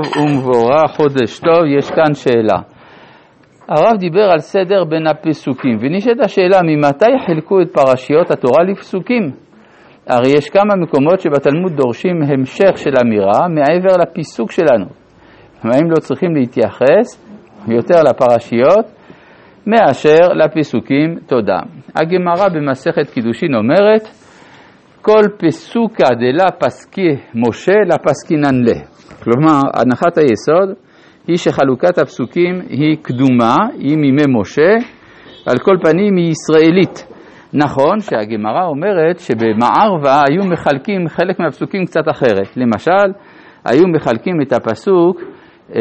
ומבורך חודש טוב, יש כאן שאלה. הרב דיבר על סדר בין הפסוקים, ונשאלת השאלה ממתי חילקו את פרשיות התורה לפסוקים? הרי יש כמה מקומות שבתלמוד דורשים המשך של אמירה מעבר לפיסוק שלנו. האם לא צריכים להתייחס יותר לפרשיות מאשר לפסוקים? תודה. הגמרא במסכת קידושין אומרת כל פסוקה דלה פסקי משה לפסקינן לה. כלומר, הנחת היסוד היא שחלוקת הפסוקים היא קדומה, היא מימי משה, על כל פנים היא ישראלית. נכון שהגמרא אומרת שבמערבה היו מחלקים חלק מהפסוקים קצת אחרת. למשל, היו מחלקים את הפסוק אה,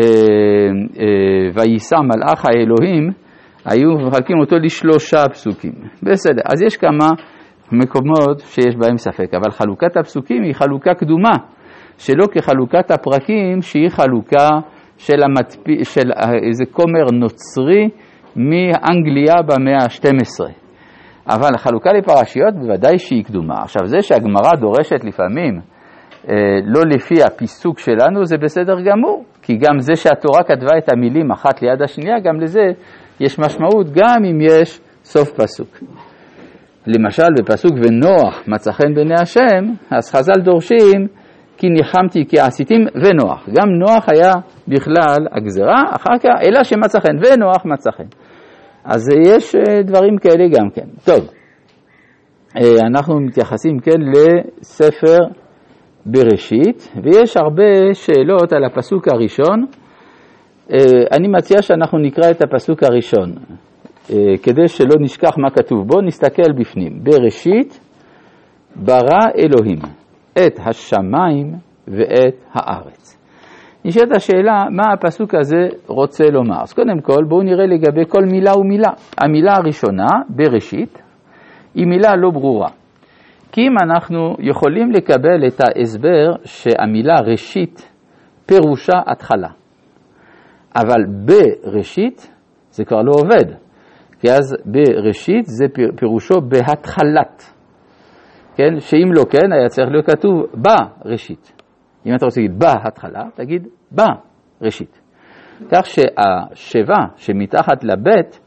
אה, ויישא מלאך האלוהים, היו מחלקים אותו לשלושה פסוקים. בסדר, אז יש כמה מקומות שיש בהם ספק, אבל חלוקת הפסוקים היא חלוקה קדומה. שלא כחלוקת הפרקים שהיא חלוקה של, המדפ... של איזה כומר נוצרי מאנגליה במאה ה-12. אבל חלוקה לפרשיות בוודאי שהיא קדומה. עכשיו זה שהגמרא דורשת לפעמים אה, לא לפי הפיסוק שלנו זה בסדר גמור, כי גם זה שהתורה כתבה את המילים אחת ליד השנייה, גם לזה יש משמעות גם אם יש סוף פסוק. למשל בפסוק ונוח מצא חן בעיני השם, אז חז"ל דורשים כי ניחמתי כי עשיתים ונוח. גם נוח היה בכלל הגזרה, אחר כך אלא שמצא חן, ונוח מצא חן. אז יש אה, דברים כאלה גם כן. טוב, אה, אנחנו מתייחסים כן לספר בראשית, ויש הרבה שאלות על הפסוק הראשון. אה, אני מציע שאנחנו נקרא את הפסוק הראשון, כדי שלא נשכח מה כתוב בו, נסתכל בפנים. בראשית ברא אלוהים. את השמיים ואת הארץ. נשאלת השאלה, מה הפסוק הזה רוצה לומר? אז קודם כל, בואו נראה לגבי כל מילה ומילה. המילה הראשונה, בראשית, היא מילה לא ברורה. כי אם אנחנו יכולים לקבל את ההסבר שהמילה ראשית פירושה התחלה, אבל בראשית זה כבר לא עובד, כי אז בראשית זה פירושו בהתחלת. כן? שאם לא כן, היה צריך להיות כתוב בראשית. אם אתה רוצה להגיד בהתחלה, תגיד בראשית. כך שהשבע שמתחת לבית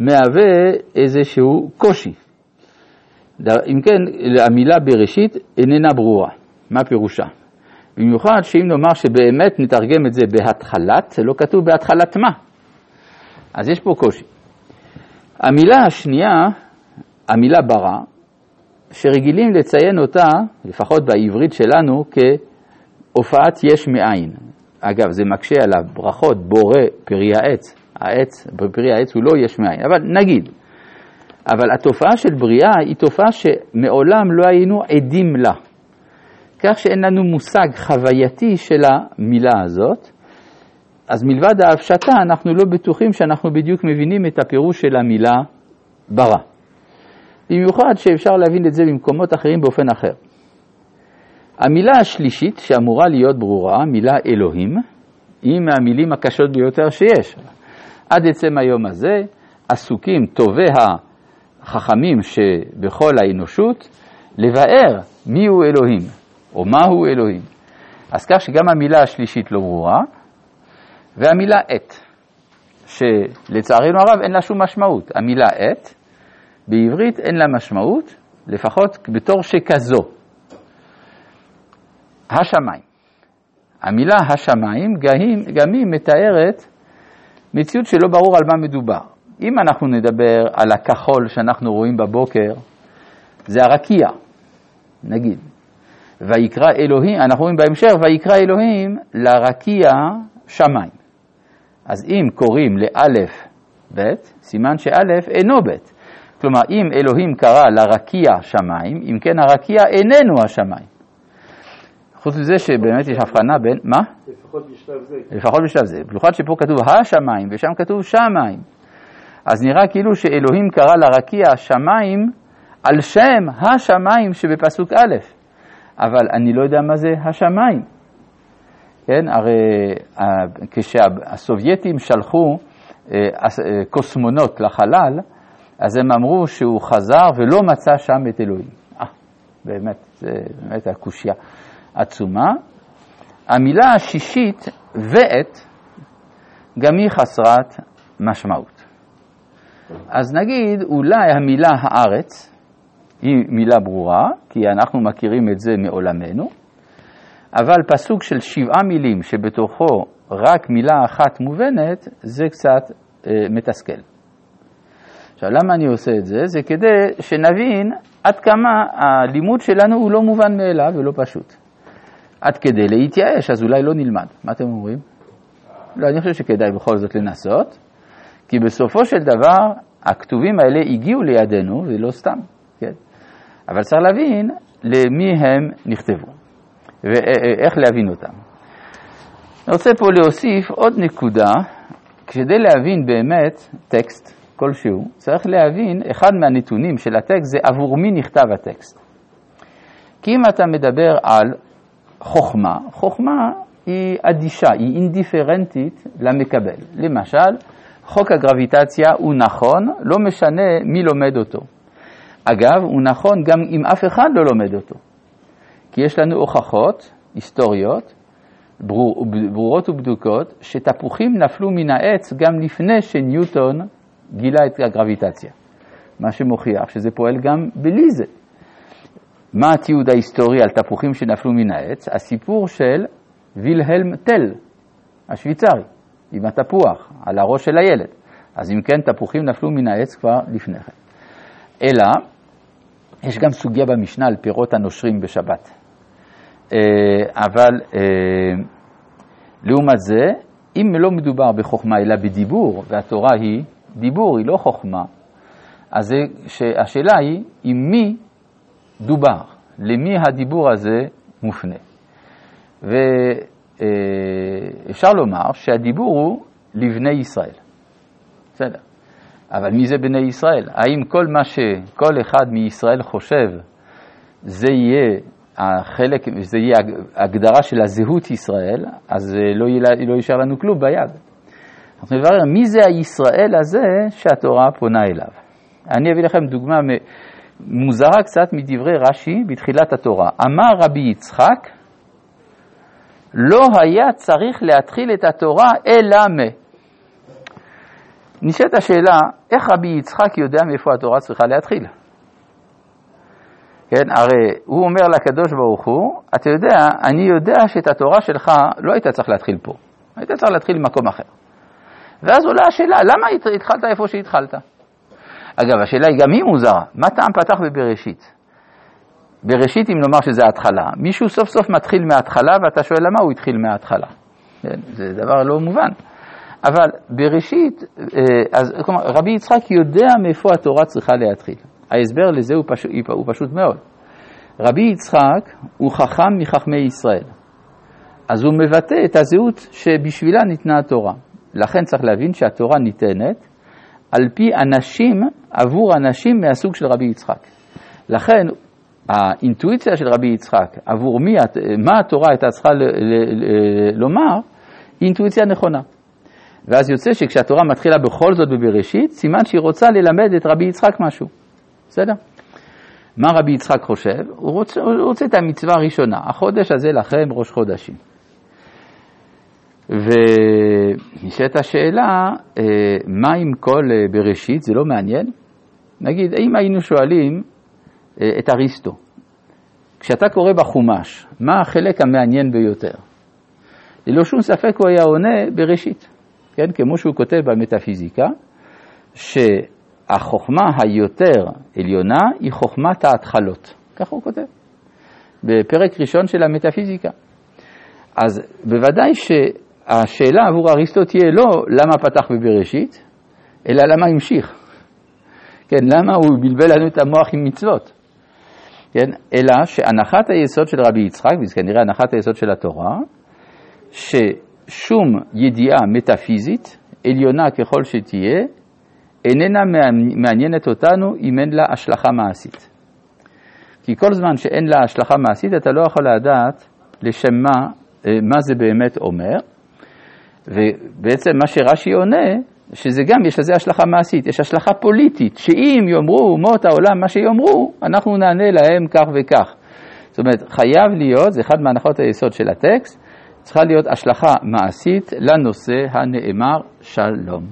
מהווה איזשהו קושי. אם כן, המילה בראשית איננה ברורה. מה פירושה? במיוחד שאם נאמר שבאמת נתרגם את זה בהתחלת, זה לא כתוב בהתחלת מה. אז יש פה קושי. המילה השנייה, המילה ברא, שרגילים לציין אותה, לפחות בעברית שלנו, כהופעת יש מאין. אגב, זה מקשה על הברכות בורא פרי העץ. העץ, פרי העץ הוא לא יש מאין, אבל נגיד. אבל התופעה של בריאה היא תופעה שמעולם לא היינו עדים לה. כך שאין לנו מושג חווייתי של המילה הזאת, אז מלבד ההפשטה אנחנו לא בטוחים שאנחנו בדיוק מבינים את הפירוש של המילה ברא. במיוחד שאפשר להבין את זה במקומות אחרים באופן אחר. המילה השלישית שאמורה להיות ברורה, מילה אלוהים, היא מהמילים הקשות ביותר שיש. עד עצם היום הזה עסוקים טובי החכמים שבכל האנושות לבאר מיהו אלוהים או מהו אלוהים. אז כך שגם המילה השלישית לא ברורה, והמילה עת, שלצערנו הרב אין לה שום משמעות. המילה עת בעברית אין לה משמעות, לפחות בתור שכזו. השמיים. המילה השמיים גם היא מתארת מציאות שלא ברור על מה מדובר. אם אנחנו נדבר על הכחול שאנחנו רואים בבוקר, זה הרקיע, נגיד. ויקרא אלוהים, אנחנו רואים בהמשך, ויקרא אלוהים לרקיע שמיים. אז אם קוראים לאלף ב', סימן שאלף אינו ב'. כלומר, אם אלוהים קרא לרקיע שמיים, אם כן הרקיע איננו השמיים. חוץ מזה שבאמת יש הבחנה בין, מה? לפחות בשלב זה. לפחות בשלב זה. במיוחד שפה כתוב השמיים ושם כתוב שמיים. אז נראה כאילו שאלוהים קרא לרקיע שמיים על שם השמיים שבפסוק א', אבל אני לא יודע מה זה השמיים. כן, הרי כשהסובייטים שלחו אה, אה, קוסמונוט לחלל, אז הם אמרו שהוא חזר ולא מצא שם את אלוהים. אה, באמת, זה באמת הקושייה עצומה. המילה השישית, ואת, גם היא חסרת משמעות. אז נגיד, אולי המילה הארץ היא מילה ברורה, כי אנחנו מכירים את זה מעולמנו, אבל פסוק של שבעה מילים שבתוכו רק מילה אחת מובנת, זה קצת אה, מתסכל. עכשיו, למה אני עושה את זה? זה כדי שנבין עד כמה הלימוד שלנו הוא לא מובן מאליו ולא פשוט. עד כדי להתייאש, אז אולי לא נלמד. מה אתם אומרים? לא, אני חושב שכדאי בכל זאת לנסות, כי בסופו של דבר הכתובים האלה הגיעו לידינו, ולא סתם, כן? אבל צריך להבין למי הם נכתבו, ואיך להבין אותם. אני רוצה פה להוסיף עוד נקודה, כדי להבין באמת טקסט כלשהו, צריך להבין, אחד מהנתונים של הטקסט זה עבור מי נכתב הטקסט. כי אם אתה מדבר על חוכמה, חוכמה היא אדישה, היא אינדיפרנטית למקבל. למשל, חוק הגרביטציה הוא נכון, לא משנה מי לומד אותו. אגב, הוא נכון גם אם אף אחד לא לומד אותו. כי יש לנו הוכחות היסטוריות, ברור, ברורות ובדוקות, שתפוחים נפלו מן העץ גם לפני שניוטון גילה את הגרביטציה. מה שמוכיח שזה פועל גם בלי זה. מה התיעוד ההיסטורי על תפוחים שנפלו מן העץ? הסיפור של וילהלם טל, השוויצרי, עם התפוח על הראש של הילד. אז אם כן, תפוחים נפלו מן העץ כבר לפני כן. אלא, יש גם סוגיה במשנה על פירות הנושרים בשבת. אה, אבל אה, לעומת זה, אם לא מדובר בחוכמה אלא בדיבור, והתורה היא דיבור, היא לא חוכמה, אז השאלה היא עם מי דובר, למי הדיבור הזה מופנה. ואפשר לומר שהדיבור הוא לבני ישראל. בסדר. אבל מי זה בני ישראל? האם כל מה שכל אחד מישראל חושב זה יהיה החלק, זה יהיה הגדרה של הזהות ישראל, אז לא, לא יישאר לנו כלום ביד. אנחנו נברר מי זה הישראל הזה שהתורה פונה אליו. אני אביא לכם דוגמה מוזרה קצת מדברי רש"י בתחילת התורה. אמר רבי יצחק, לא היה צריך להתחיל את התורה אלא מ... נשאלת השאלה, איך רבי יצחק יודע מאיפה התורה צריכה להתחיל? כן, הרי הוא אומר לקדוש ברוך הוא, אתה יודע, אני יודע שאת התורה שלך לא היית צריך להתחיל פה, היית צריך להתחיל במקום אחר. ואז עולה השאלה, למה התחלת איפה שהתחלת? אגב, השאלה היא גם היא מוזרה, מה טעם פתח בבראשית? בראשית, אם נאמר שזה ההתחלה, מישהו סוף סוף מתחיל מההתחלה ואתה שואל למה הוא התחיל מההתחלה. כן, זה דבר לא מובן. אבל בראשית, אה, אז כלומר, רבי יצחק יודע מאיפה התורה צריכה להתחיל. ההסבר לזה הוא פשוט, הוא פשוט מאוד. רבי יצחק הוא חכם מחכמי ישראל. אז הוא מבטא את הזהות שבשבילה ניתנה התורה. לכן צריך להבין שהתורה ניתנת על פי אנשים, עבור אנשים מהסוג של רבי יצחק. לכן האינטואיציה של רבי יצחק עבור מי, מה התורה הייתה צריכה ל, ל, ל, לומר, היא אינטואיציה נכונה. ואז יוצא שכשהתורה מתחילה בכל זאת בבראשית, סימן שהיא רוצה ללמד את רבי יצחק משהו. בסדר? מה רבי יצחק חושב? הוא רוצה, הוא רוצה את המצווה הראשונה, החודש הזה לכם ראש חודשים. ונשאלת השאלה, אה, מה עם כל אה, בראשית? זה לא מעניין? נגיד, האם היינו שואלים אה, את אריסטו, כשאתה קורא בחומש, מה החלק המעניין ביותר? ללא שום ספק הוא היה עונה בראשית, כן? כמו שהוא כותב במטאפיזיקה, שהחוכמה היותר עליונה היא חוכמת ההתחלות. ככה הוא כותב, בפרק ראשון של המטאפיזיקה. אז בוודאי ש... השאלה עבור אריסטו תהיה לא למה פתח בבראשית, אלא למה המשיך. כן, למה הוא בלבל לנו את המוח עם מצוות. כן, אלא שהנחת היסוד של רבי יצחק, וזה כנראה הנחת היסוד של התורה, ששום ידיעה מטאפיזית, עליונה ככל שתהיה, איננה מעניינת אותנו אם אין לה השלכה מעשית. כי כל זמן שאין לה השלכה מעשית, אתה לא יכול לדעת לשם מה, אה, מה זה באמת אומר, ובעצם מה שרש"י עונה, שזה גם, יש לזה השלכה מעשית, יש השלכה פוליטית, שאם יאמרו אומות העולם מה שיאמרו, אנחנו נענה להם כך וכך. זאת אומרת, חייב להיות, זה אחד מהנחות היסוד של הטקסט, צריכה להיות השלכה מעשית לנושא הנאמר שלום.